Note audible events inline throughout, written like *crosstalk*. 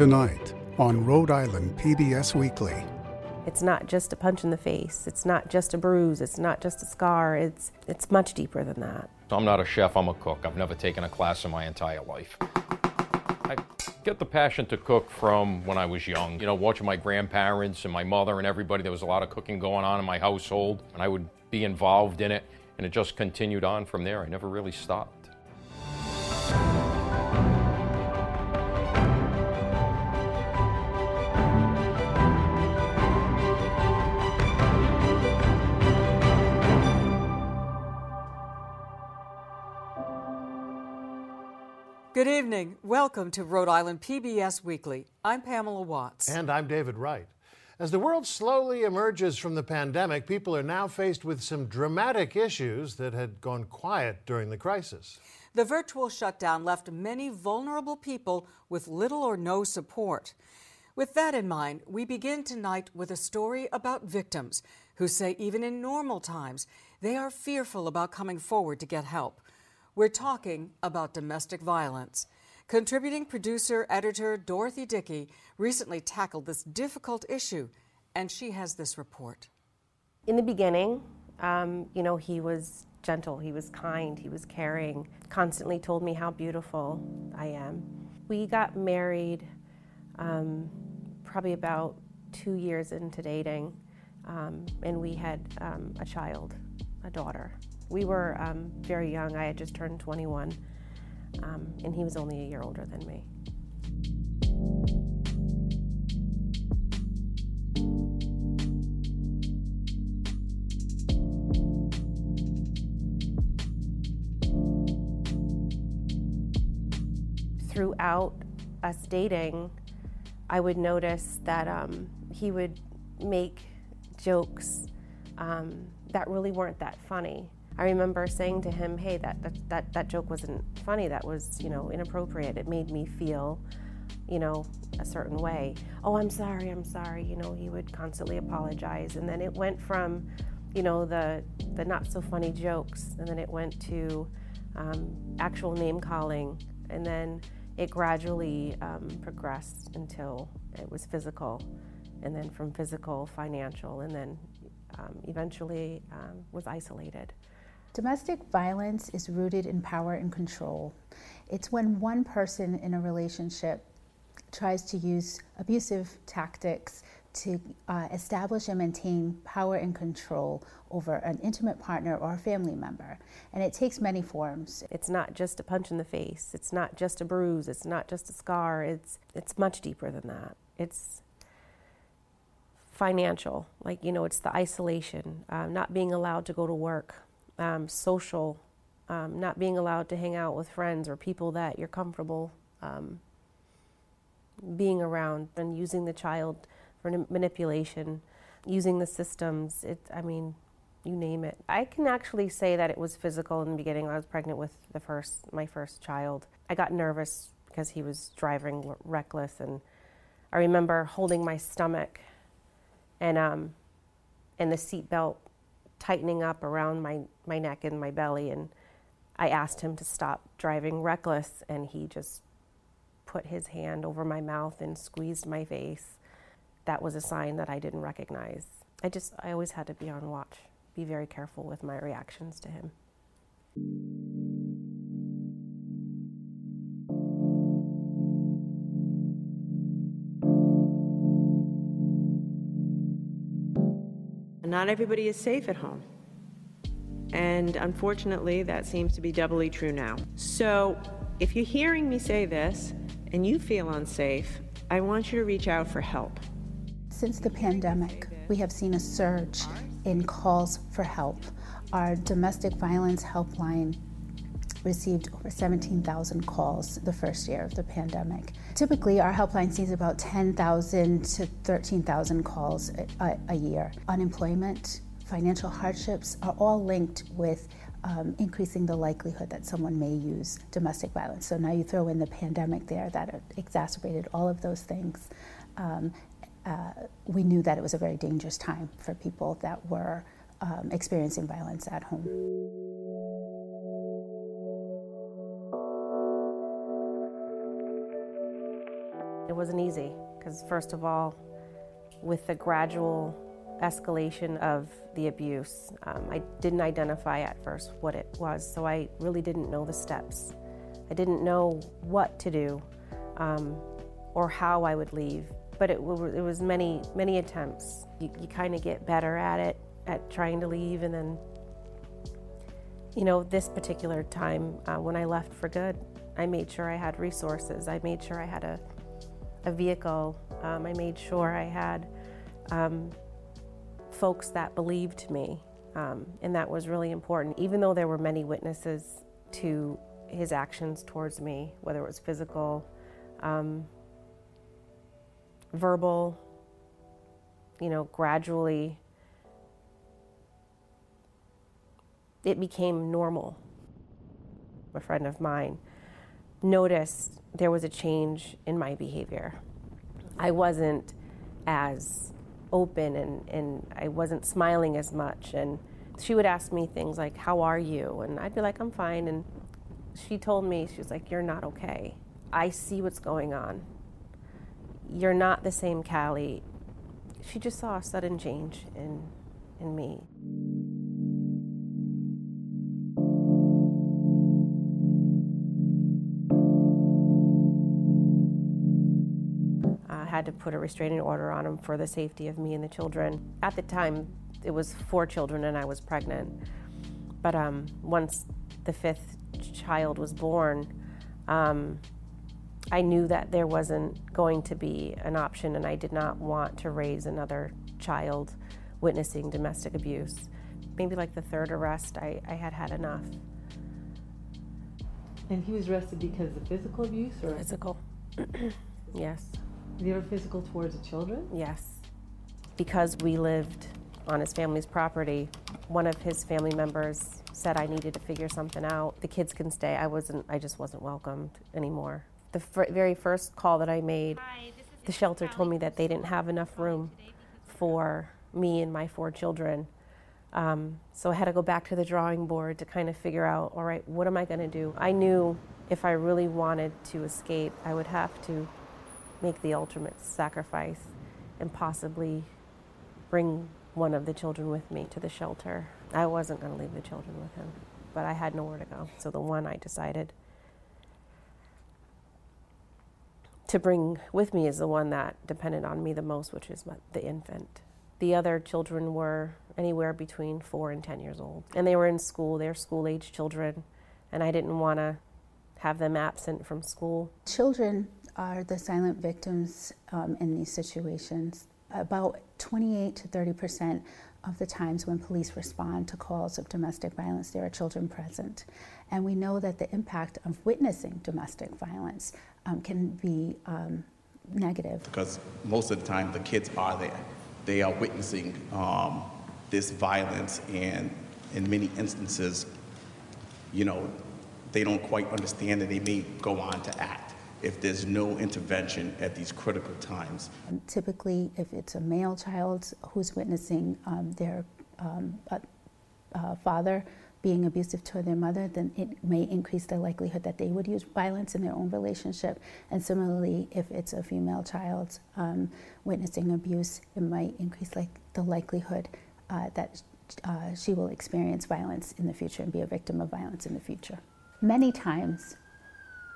Tonight on Rhode Island PBS Weekly. It's not just a punch in the face. It's not just a bruise. It's not just a scar. It's, it's much deeper than that. I'm not a chef, I'm a cook. I've never taken a class in my entire life. I get the passion to cook from when I was young. You know, watching my grandparents and my mother and everybody, there was a lot of cooking going on in my household, and I would be involved in it, and it just continued on from there. I never really stopped. Good evening. Welcome to Rhode Island PBS Weekly. I'm Pamela Watts. And I'm David Wright. As the world slowly emerges from the pandemic, people are now faced with some dramatic issues that had gone quiet during the crisis. The virtual shutdown left many vulnerable people with little or no support. With that in mind, we begin tonight with a story about victims who say even in normal times they are fearful about coming forward to get help. We're talking about domestic violence. Contributing producer editor Dorothy Dickie recently tackled this difficult issue, and she has this report. In the beginning, um, you know, he was gentle, he was kind, he was caring, constantly told me how beautiful I am. We got married um, probably about two years into dating, um, and we had um, a child, a daughter. We were um, very young. I had just turned 21, um, and he was only a year older than me. Throughout us dating, I would notice that um, he would make jokes um, that really weren't that funny. I remember saying to him, "Hey, that, that that that joke wasn't funny. That was, you know, inappropriate. It made me feel, you know, a certain way. Oh, I'm sorry. I'm sorry. You know, he would constantly apologize, and then it went from, you know, the the not so funny jokes, and then it went to um, actual name calling, and then it gradually um, progressed until it was physical, and then from physical, financial, and then um, eventually um, was isolated. Domestic violence is rooted in power and control. It's when one person in a relationship tries to use abusive tactics to uh, establish and maintain power and control over an intimate partner or a family member. And it takes many forms. It's not just a punch in the face, it's not just a bruise, it's not just a scar, it's, it's much deeper than that. It's financial, like, you know, it's the isolation, uh, not being allowed to go to work, um, social, um, not being allowed to hang out with friends or people that you're comfortable um, being around, and using the child for manipulation, using the systems. It, I mean, you name it. I can actually say that it was physical in the beginning. I was pregnant with the first, my first child. I got nervous because he was driving reckless, and I remember holding my stomach, and um, and the seatbelt tightening up around my, my neck and my belly. And I asked him to stop driving reckless, and he just put his hand over my mouth and squeezed my face. That was a sign that I didn't recognize. I just, I always had to be on watch, be very careful with my reactions to him. Not everybody is safe at home. And unfortunately, that seems to be doubly true now. So, if you're hearing me say this and you feel unsafe, I want you to reach out for help. Since the pandemic, we have seen a surge in calls for help. Our domestic violence helpline received over 17,000 calls the first year of the pandemic. Typically, our helpline sees about 10,000 to 13,000 calls a, a, year. Unemployment, financial hardships are all linked with um, increasing the likelihood that someone may use domestic violence. So now you throw in the pandemic there that exacerbated all of those things. Um, uh, we knew that it was a very dangerous time for people that were um, experiencing violence at home. Wasn't easy because, first of all, with the gradual escalation of the abuse, um, I didn't identify at first what it was, so I really didn't know the steps. I didn't know what to do um, or how I would leave, but it, it was many, many attempts. You, you kind of get better at it, at trying to leave, and then, you know, this particular time uh, when I left for good, I made sure I had resources. I made sure I had a, a vehicle. Um, I made sure I had um, folks that believed me, um, and that was really important. Even though there were many witnesses to his actions towards me, whether it was physical, um, verbal, you know, gradually, it became normal. A friend of mine noticed there was a change in my behavior. I wasn't as open and, and I wasn't smiling as much. And she would ask me things like, How are you? And I'd be like, I'm fine. And she told me, She was like, You're not okay. I see what's going on. You're not the same Callie. She just saw a sudden change in, in me. Had to put a restraining order on him for the safety of me and the children. At the time, it was four children and I was pregnant. But um, once the fifth child was born, um, I knew that there wasn't going to be an option, and I did not want to raise another child witnessing domestic abuse. Maybe like the third arrest, I, I had had enough. And he was arrested because of physical abuse or? Physical. *clears throat* yes. They were physical towards the children? Yes. Because we lived on his family's property, one of his family members said I needed to figure something out. The kids can stay. I wasn't. I just wasn't welcomed anymore. The f- very first call that I made, the shelter told me that they didn't have enough room for me and my four children. Um, so I had to go back to the drawing board to kind of figure out, all right, what am I going to do? I knew if I really wanted to escape, I would have to make the ultimate sacrifice and possibly bring one of the children with me to the shelter. I wasn't going to leave the children with him, but I had nowhere to go. So the one I decided to bring with me is the one that depended on me the most, which is the infant. The other children were anywhere between four and 10 years old, and they were in school, they're school age children, and I didn't want to have them absent from school. Children are the silent victims um, in these situations. About 28 to 30 percent of the times when police respond to calls of domestic violence, there are children present. And we know that the impact of witnessing domestic violence um, can be um, negative. Because most of the time the kids are there. They are witnessing um, this violence, and in many instances, you know, they don't quite understand that they may go on to act if there's no intervention at these critical times. Um, typically, if it's a male child who's witnessing um, their um, uh, father being abusive toward their mother, then it may increase the likelihood that they would use violence in their own relationship. And similarly, if it's a female child um, witnessing abuse, it might increase like the likelihood uh, that uh, she will experience violence in the future and be a victim of violence in the future. Many times,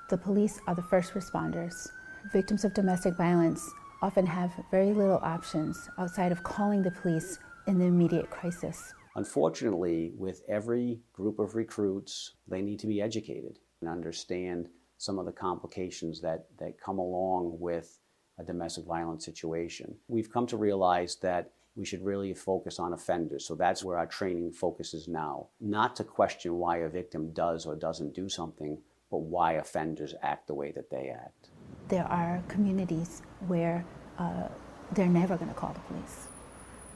the police are the first responders. Victims of domestic violence often have very little options outside of calling the police in the immediate crisis. Unfortunately, with every group of recruits, they need to be educated and understand some of the complications that, that come along with a domestic violence situation. We've come to realize that we should really focus on offenders. So that's where our training focuses now. Not to question why a victim does or doesn't do something, but why offenders act the way that they act. There are communities where uh, they're never going to call the police,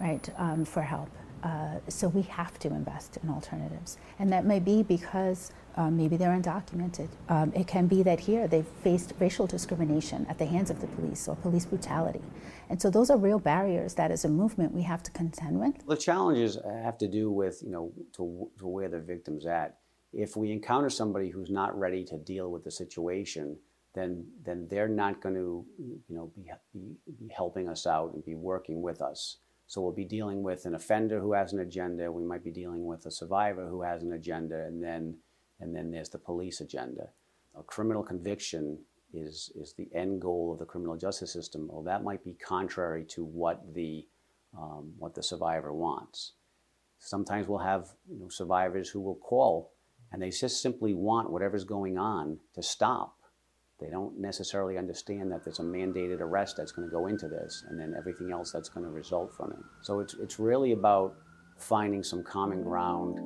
right, um, for help. Uh, so we have to invest in alternatives. And that may be because um, maybe they're undocumented. Um, it can be that here they've faced racial discrimination at the hands of the police or police brutality. And so those are real barriers that as a movement we have to contend with. The challenges have to do with, you know, to, to where the victim's at if we encounter somebody who's not ready to deal with the situation, then then they're not going to you know be, be, be helping us out and be working with us. So we'll be dealing with an offender who has an agenda. We might be dealing with a survivor who has an agenda, and then and then there's the police agenda. A criminal conviction is is the end goal of the criminal justice system. Well, that might be contrary to what the um, what the survivor wants. Sometimes we'll have you know, survivors who will call and they just simply want whatever's going on to stop. They don't necessarily understand that there's a mandated arrest that's going to go into this and then everything else that's going to result from it. So it's, it's really about finding some common ground.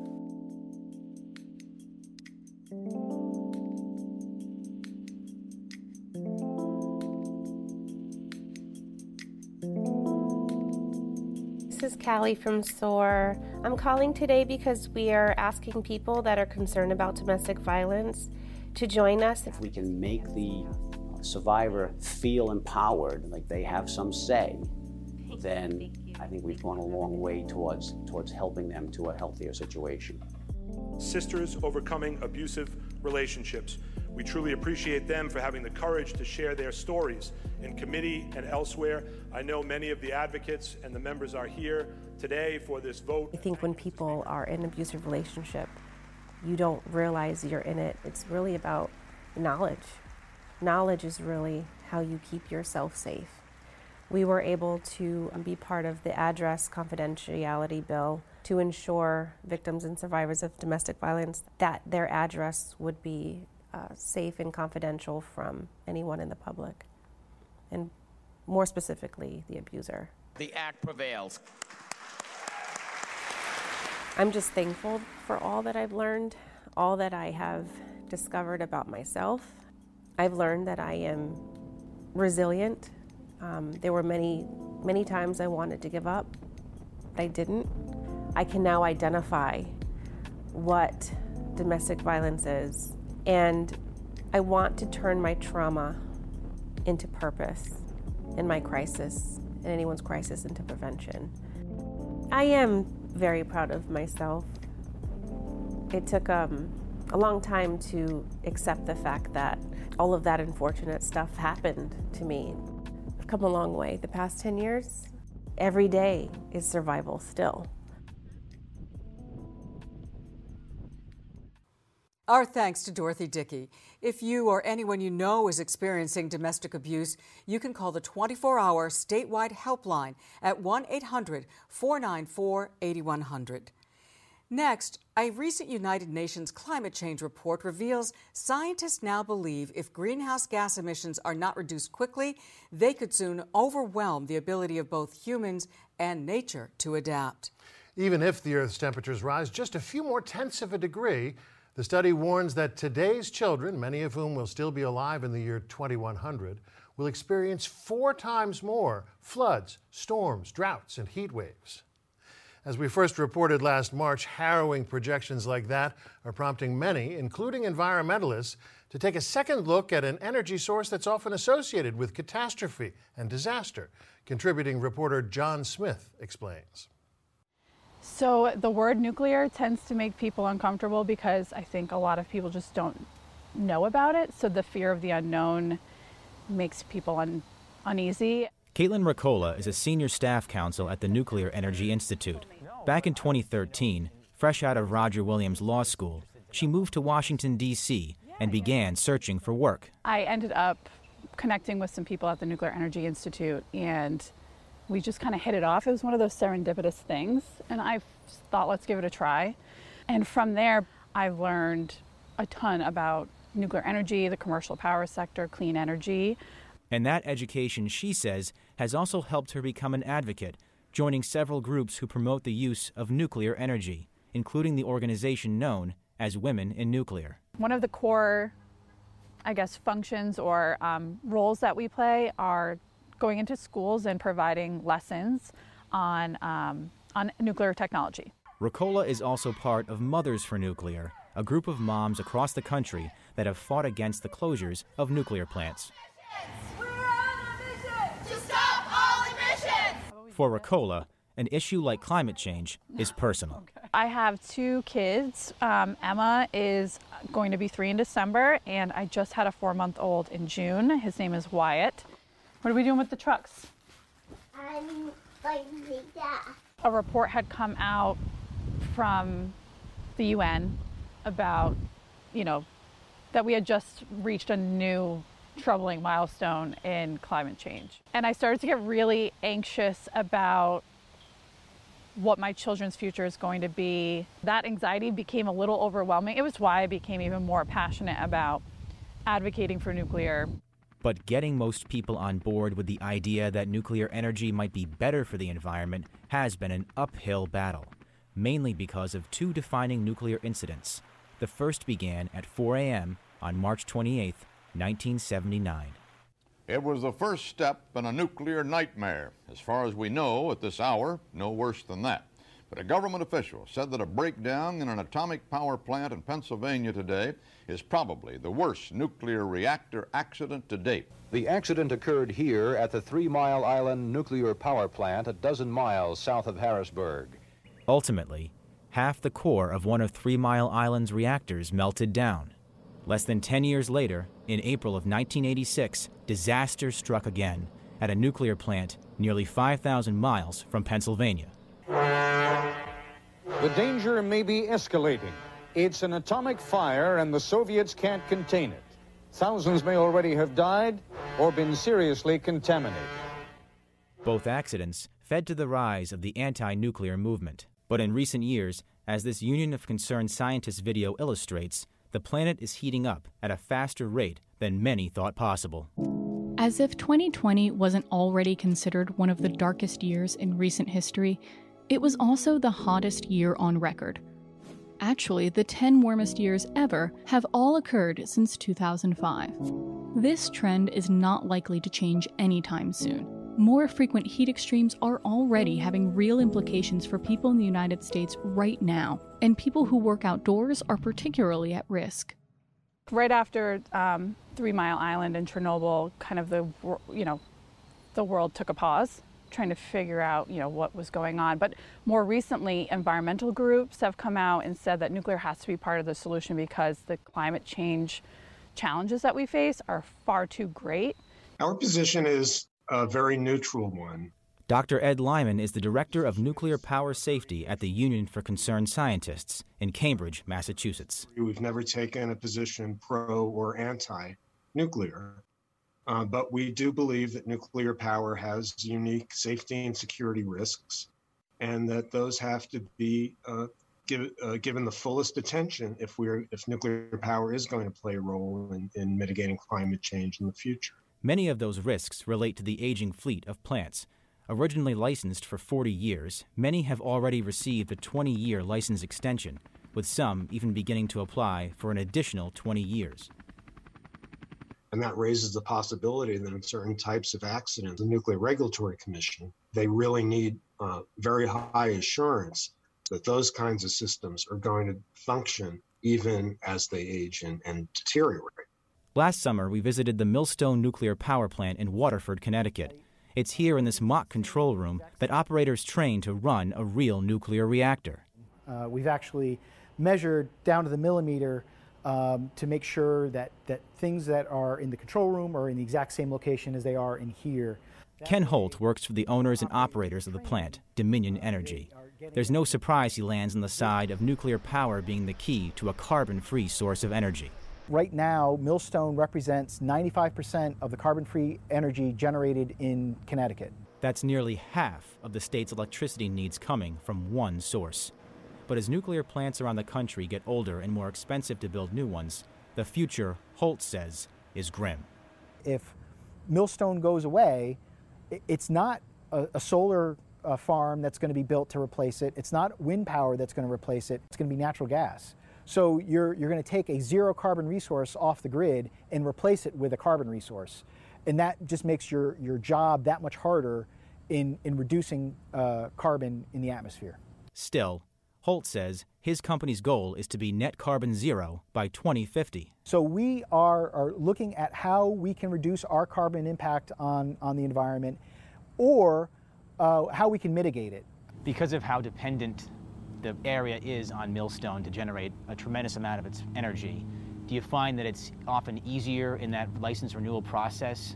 Is Callie from SOAR. I'm calling today because we are asking people that are concerned about domestic violence to join us. If we can make the survivor feel empowered, like they have some say, then I think we've gone a long way towards, towards helping them to a healthier situation. Sisters overcoming abusive relationships. We truly appreciate them for having the courage to share their stories in committee and elsewhere. I know many of the advocates and the members are here today for this vote. I think when people are in an abusive relationship, you don't realize you're in it. It's really about knowledge. Knowledge is really how you keep yourself safe. We were able to be part of the address confidentiality bill to ensure victims and survivors of domestic violence that their address would be uh, safe and confidential from anyone in the public, and more specifically, the abuser. The act prevails. I'm just thankful for all that I've learned, all that I have discovered about myself. I've learned that I am resilient. Um, there were many, many times I wanted to give up, but I didn't. I can now identify what domestic violence is and I want to turn my trauma into purpose and my crisis and anyone's crisis into prevention. I am very proud of myself. It took um, a long time to accept the fact that all of that unfortunate stuff happened to me. I've come a long way. The past 10 years, every day is survival still. Our thanks to Dorothy Dickie. If you or anyone you know is experiencing domestic abuse, you can call the 24 hour statewide helpline at 1 800 494 8100. Next, a recent United Nations climate change report reveals scientists now believe if greenhouse gas emissions are not reduced quickly, they could soon overwhelm the ability of both humans and nature to adapt. Even if the Earth's temperatures rise just a few more tenths of a degree, the study warns that today's children, many of whom will still be alive in the year 2100, will experience four times more floods, storms, droughts, and heat waves. As we first reported last March, harrowing projections like that are prompting many, including environmentalists, to take a second look at an energy source that's often associated with catastrophe and disaster. Contributing reporter John Smith explains. So the word nuclear tends to make people uncomfortable because I think a lot of people just don't know about it. So the fear of the unknown makes people un- uneasy. Caitlin Ricola is a senior staff counsel at the Nuclear Energy Institute. Back in 2013, fresh out of Roger Williams Law School, she moved to Washington, D.C. and began searching for work. I ended up connecting with some people at the Nuclear Energy Institute and we just kind of hit it off. It was one of those serendipitous things, and I thought, let's give it a try. And from there, I learned a ton about nuclear energy, the commercial power sector, clean energy. And that education, she says, has also helped her become an advocate, joining several groups who promote the use of nuclear energy, including the organization known as Women in Nuclear. One of the core, I guess, functions or um, roles that we play are going into schools and providing lessons on, um, on nuclear technology. Ricola is also part of Mothers for Nuclear, a group of moms across the country that have fought against the closures of nuclear plants. For Ricola, an issue like climate change is personal. I have two kids. Um, Emma is going to be three in December, and I just had a four month old in June. His name is Wyatt. What are we doing with the trucks? I'm like that. A report had come out from the UN about, you know, that we had just reached a new troubling milestone in climate change. And I started to get really anxious about what my children's future is going to be. That anxiety became a little overwhelming. It was why I became even more passionate about advocating for nuclear. But getting most people on board with the idea that nuclear energy might be better for the environment has been an uphill battle, mainly because of two defining nuclear incidents. The first began at 4 a.m. on March 28, 1979. It was the first step in a nuclear nightmare. As far as we know at this hour, no worse than that. But a government official said that a breakdown in an atomic power plant in Pennsylvania today is probably the worst nuclear reactor accident to date. The accident occurred here at the Three Mile Island nuclear power plant a dozen miles south of Harrisburg. Ultimately, half the core of one of Three Mile Island's reactors melted down. Less than 10 years later, in April of 1986, disaster struck again at a nuclear plant nearly 5,000 miles from Pennsylvania. The danger may be escalating. It's an atomic fire, and the Soviets can't contain it. Thousands may already have died or been seriously contaminated. Both accidents fed to the rise of the anti nuclear movement. But in recent years, as this Union of Concerned Scientists video illustrates, the planet is heating up at a faster rate than many thought possible. As if 2020 wasn't already considered one of the darkest years in recent history, it was also the hottest year on record. Actually, the 10 warmest years ever have all occurred since 2005. This trend is not likely to change anytime soon. More frequent heat extremes are already having real implications for people in the United States right now, and people who work outdoors are particularly at risk. Right after um, Three Mile Island and Chernobyl, kind of the you know, the world took a pause, trying to figure out you know what was going on. But more recently, environmental groups have come out and said that nuclear has to be part of the solution because the climate change challenges that we face are far too great. Our position is a very neutral one. Dr. Ed Lyman is the Director of Nuclear Power Safety at the Union for Concerned Scientists in Cambridge, Massachusetts. We've never taken a position pro or anti nuclear, uh, but we do believe that nuclear power has unique safety and security risks, and that those have to be uh, give, uh, given the fullest attention if we're if nuclear power is going to play a role in, in mitigating climate change in the future. Many of those risks relate to the aging fleet of plants. Originally licensed for 40 years, many have already received a 20 year license extension, with some even beginning to apply for an additional 20 years. And that raises the possibility that in certain types of accidents, the Nuclear Regulatory Commission, they really need uh, very high assurance that those kinds of systems are going to function even as they age and, and deteriorate. Last summer, we visited the Millstone Nuclear Power Plant in Waterford, Connecticut. It's here in this mock control room that operators train to run a real nuclear reactor. Uh, we've actually measured down to the millimeter um, to make sure that, that things that are in the control room are in the exact same location as they are in here. Ken Holt works for the owners and operators of the plant, Dominion Energy. There's no surprise he lands on the side of nuclear power being the key to a carbon free source of energy. Right now, Millstone represents 95% of the carbon free energy generated in Connecticut. That's nearly half of the state's electricity needs coming from one source. But as nuclear plants around the country get older and more expensive to build new ones, the future, Holt says, is grim. If Millstone goes away, it's not a, a solar uh, farm that's going to be built to replace it. It's not wind power that's going to replace it. It's going to be natural gas. So you're, you're going to take a zero carbon resource off the grid and replace it with a carbon resource. And that just makes your, your job that much harder in, in reducing uh, carbon in the atmosphere. Still, Holt says his company's goal is to be net carbon zero by 2050. So we are, are looking at how we can reduce our carbon impact on, on the environment or uh, how we can mitigate it. Because of how dependent the area is on millstone to generate a tremendous amount of its energy, do you find that it's often easier in that license renewal process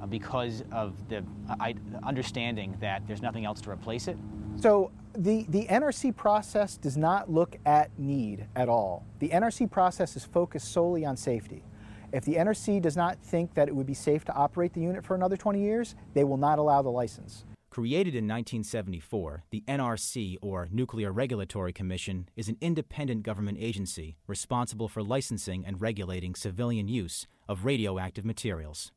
uh, because of the uh, understanding that there's nothing else to replace it? So the, the NRC process does not look at need at all. The NRC process is focused solely on safety. If the NRC does not think that it would be safe to operate the unit for another 20 years, they will not allow the license. Created in 1974, the NRC, or Nuclear Regulatory Commission, is an independent government agency responsible for licensing and regulating civilian use of radioactive materials.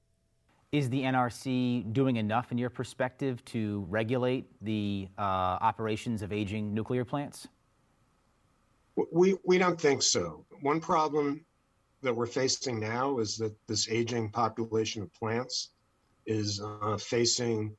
Is the NRC doing enough, in your perspective, to regulate the uh, operations of aging nuclear plants? We, we don't think so. One problem that we're facing now is that this aging population of plants is uh, facing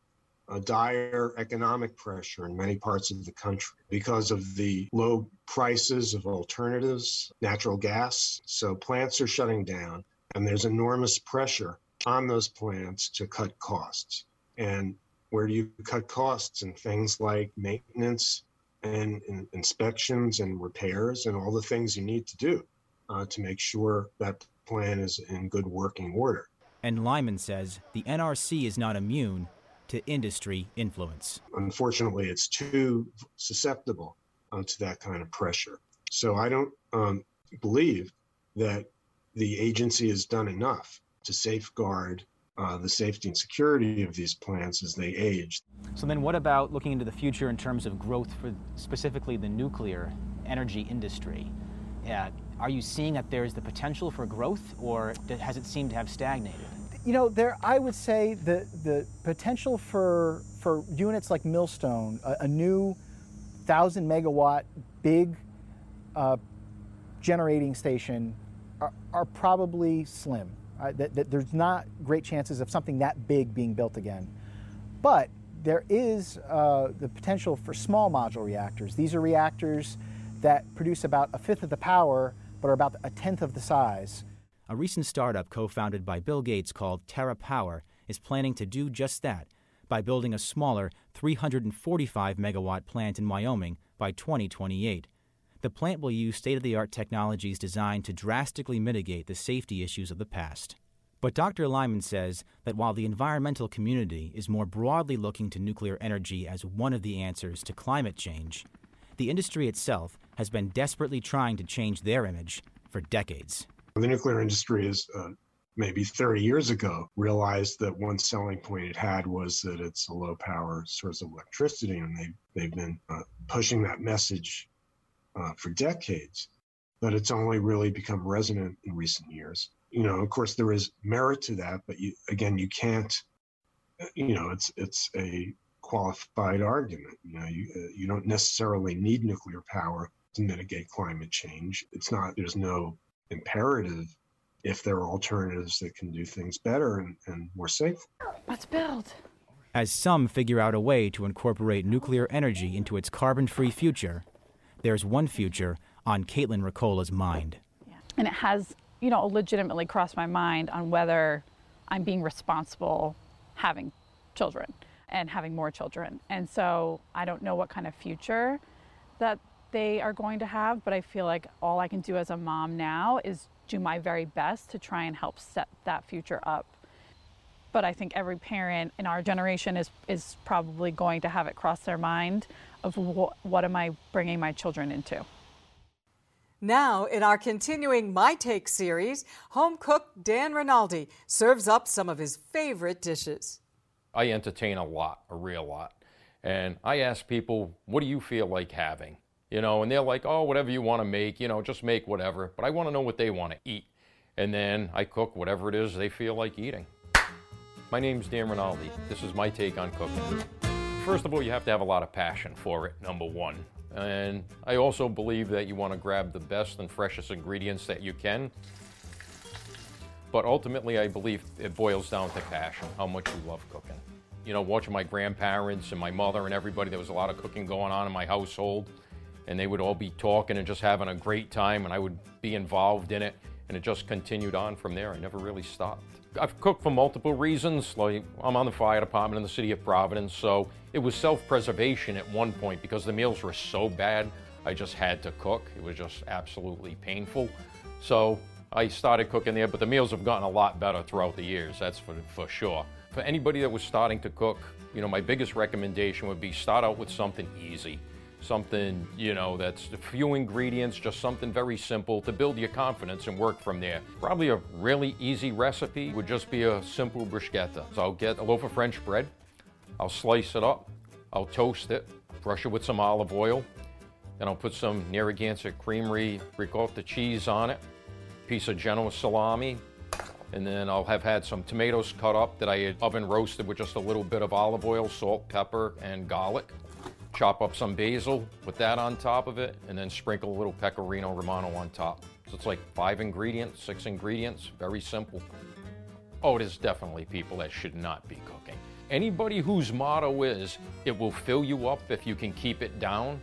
a dire economic pressure in many parts of the country because of the low prices of alternatives, natural gas. So plants are shutting down, and there's enormous pressure on those plants to cut costs. And where do you cut costs? And things like maintenance and, and inspections and repairs and all the things you need to do uh, to make sure that plan is in good working order. And Lyman says the NRC is not immune to industry influence. Unfortunately, it's too susceptible uh, to that kind of pressure. So I don't um, believe that the agency has done enough to safeguard uh, the safety and security of these plants as they age. So then, what about looking into the future in terms of growth for specifically the nuclear energy industry? Uh, are you seeing that there is the potential for growth, or has it seemed to have stagnated? You know, there I would say the the potential for for units like Millstone, a, a new thousand megawatt big uh, generating station, are, are probably slim. That, that there's not great chances of something that big being built again. But there is uh, the potential for small module reactors. These are reactors that produce about a fifth of the power, but are about a tenth of the size. A recent startup co founded by Bill Gates called TerraPower is planning to do just that by building a smaller 345 megawatt plant in Wyoming by 2028. The plant will use state of the art technologies designed to drastically mitigate the safety issues of the past. But Dr. Lyman says that while the environmental community is more broadly looking to nuclear energy as one of the answers to climate change, the industry itself has been desperately trying to change their image for decades. The nuclear industry is uh, maybe 30 years ago realized that one selling point it had was that it's a low power source of electricity, and they, they've been uh, pushing that message uh, for decades, but it's only really become resonant in recent years. You know, of course, there is merit to that, but you, again, you can't. You know, it's it's a qualified argument. You know, you uh, you don't necessarily need nuclear power to mitigate climate change. It's not. There's no imperative if there are alternatives that can do things better and, and more safe. Let's build. As some figure out a way to incorporate nuclear energy into its carbon free future, there's one future on Caitlin Riccola's mind. And it has, you know, legitimately crossed my mind on whether I'm being responsible having children and having more children. And so I don't know what kind of future that they are going to have, but I feel like all I can do as a mom now is do my very best to try and help set that future up. But I think every parent in our generation is, is probably going to have it cross their mind of what, what am I bringing my children into. Now, in our continuing My Take series, home cook Dan Rinaldi serves up some of his favorite dishes. I entertain a lot, a real lot. And I ask people, what do you feel like having? You know, and they're like, oh, whatever you want to make, you know, just make whatever. But I want to know what they want to eat. And then I cook whatever it is they feel like eating. My name's Dan Rinaldi. This is my take on cooking. First of all, you have to have a lot of passion for it, number one. And I also believe that you want to grab the best and freshest ingredients that you can. But ultimately, I believe it boils down to passion, how much you love cooking. You know, watching my grandparents and my mother and everybody, there was a lot of cooking going on in my household. And they would all be talking and just having a great time, and I would be involved in it. And it just continued on from there. I never really stopped. I've cooked for multiple reasons. Like I'm on the fire department in the city of Providence, so it was self-preservation at one point because the meals were so bad. I just had to cook. It was just absolutely painful. So I started cooking there, but the meals have gotten a lot better throughout the years. That's for, for sure. For anybody that was starting to cook, you know, my biggest recommendation would be start out with something easy something, you know, that's a few ingredients, just something very simple to build your confidence and work from there. Probably a really easy recipe would just be a simple bruschetta. So I'll get a loaf of French bread, I'll slice it up, I'll toast it, brush it with some olive oil, then I'll put some Narragansett Creamery ricotta cheese on it, piece of Genoa salami, and then I'll have had some tomatoes cut up that I had oven roasted with just a little bit of olive oil, salt, pepper, and garlic chop up some basil, put that on top of it, and then sprinkle a little pecorino romano on top. So it's like five ingredients, six ingredients, very simple. Oh, there's definitely people that should not be cooking. Anybody whose motto is, it will fill you up if you can keep it down,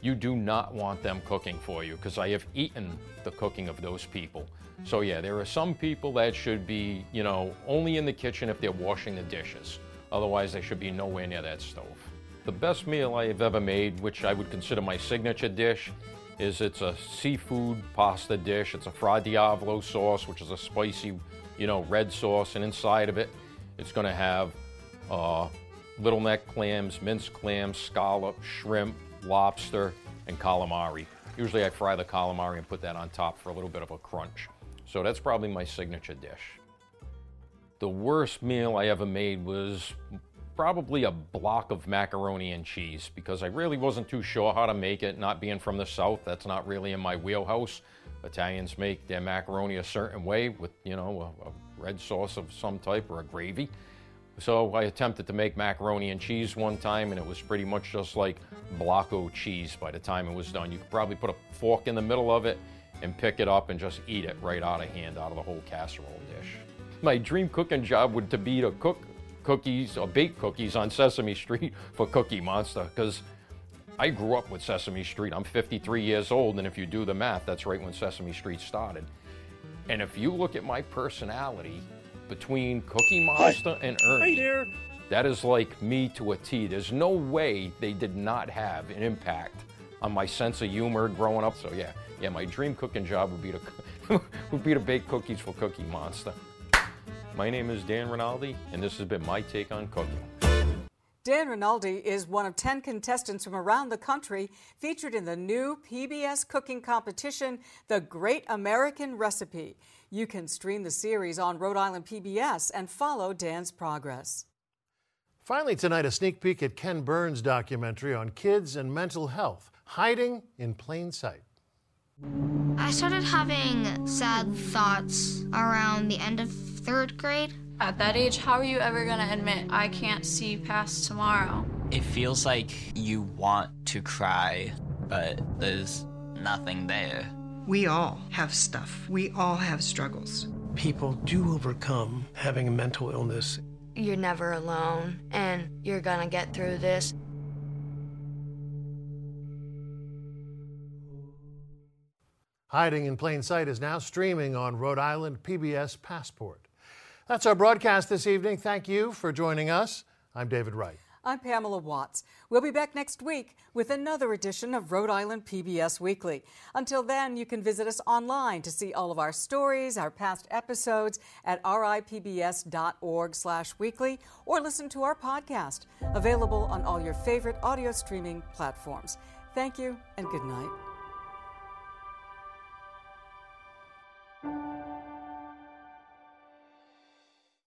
you do not want them cooking for you because I have eaten the cooking of those people. So yeah, there are some people that should be, you know, only in the kitchen if they're washing the dishes. Otherwise, they should be nowhere near that stove. The best meal I have ever made, which I would consider my signature dish, is it's a seafood pasta dish. It's a fra diavolo sauce, which is a spicy, you know, red sauce, and inside of it, it's going to have uh, little neck clams, minced clams, scallop, shrimp, lobster, and calamari. Usually I fry the calamari and put that on top for a little bit of a crunch. So that's probably my signature dish. The worst meal I ever made was probably a block of macaroni and cheese because I really wasn't too sure how to make it. Not being from the South, that's not really in my wheelhouse. Italians make their macaroni a certain way with, you know, a, a red sauce of some type or a gravy. So I attempted to make macaroni and cheese one time and it was pretty much just like blocko cheese by the time it was done. You could probably put a fork in the middle of it and pick it up and just eat it right out of hand out of the whole casserole dish. My dream cooking job would to be to cook cookies or baked cookies on Sesame Street *laughs* for Cookie Monster because I grew up with Sesame Street. I'm 53 years old, and if you do the math, that's right when Sesame Street started. And if you look at my personality between Cookie Monster Hi. and Ernie, there. that is like me to a T. There's no way they did not have an impact on my sense of humor growing up. So yeah, yeah, my dream cooking job would be to *laughs* would be to bake cookies for Cookie Monster. My name is Dan Rinaldi, and this has been my take on cooking. Dan Rinaldi is one of 10 contestants from around the country featured in the new PBS cooking competition, The Great American Recipe. You can stream the series on Rhode Island PBS and follow Dan's progress. Finally, tonight, a sneak peek at Ken Burns' documentary on kids and mental health, Hiding in Plain Sight. I started having sad thoughts around the end of third grade. At that age, how are you ever going to admit, I can't see past tomorrow? It feels like you want to cry, but there's nothing there. We all have stuff, we all have struggles. People do overcome having a mental illness. You're never alone, and you're gonna get through this. Hiding in Plain Sight is now streaming on Rhode Island PBS Passport. That's our broadcast this evening. Thank you for joining us. I'm David Wright. I'm Pamela Watts. We'll be back next week with another edition of Rhode Island PBS Weekly. Until then, you can visit us online to see all of our stories, our past episodes at ripbs.org/weekly or listen to our podcast, available on all your favorite audio streaming platforms. Thank you and good night.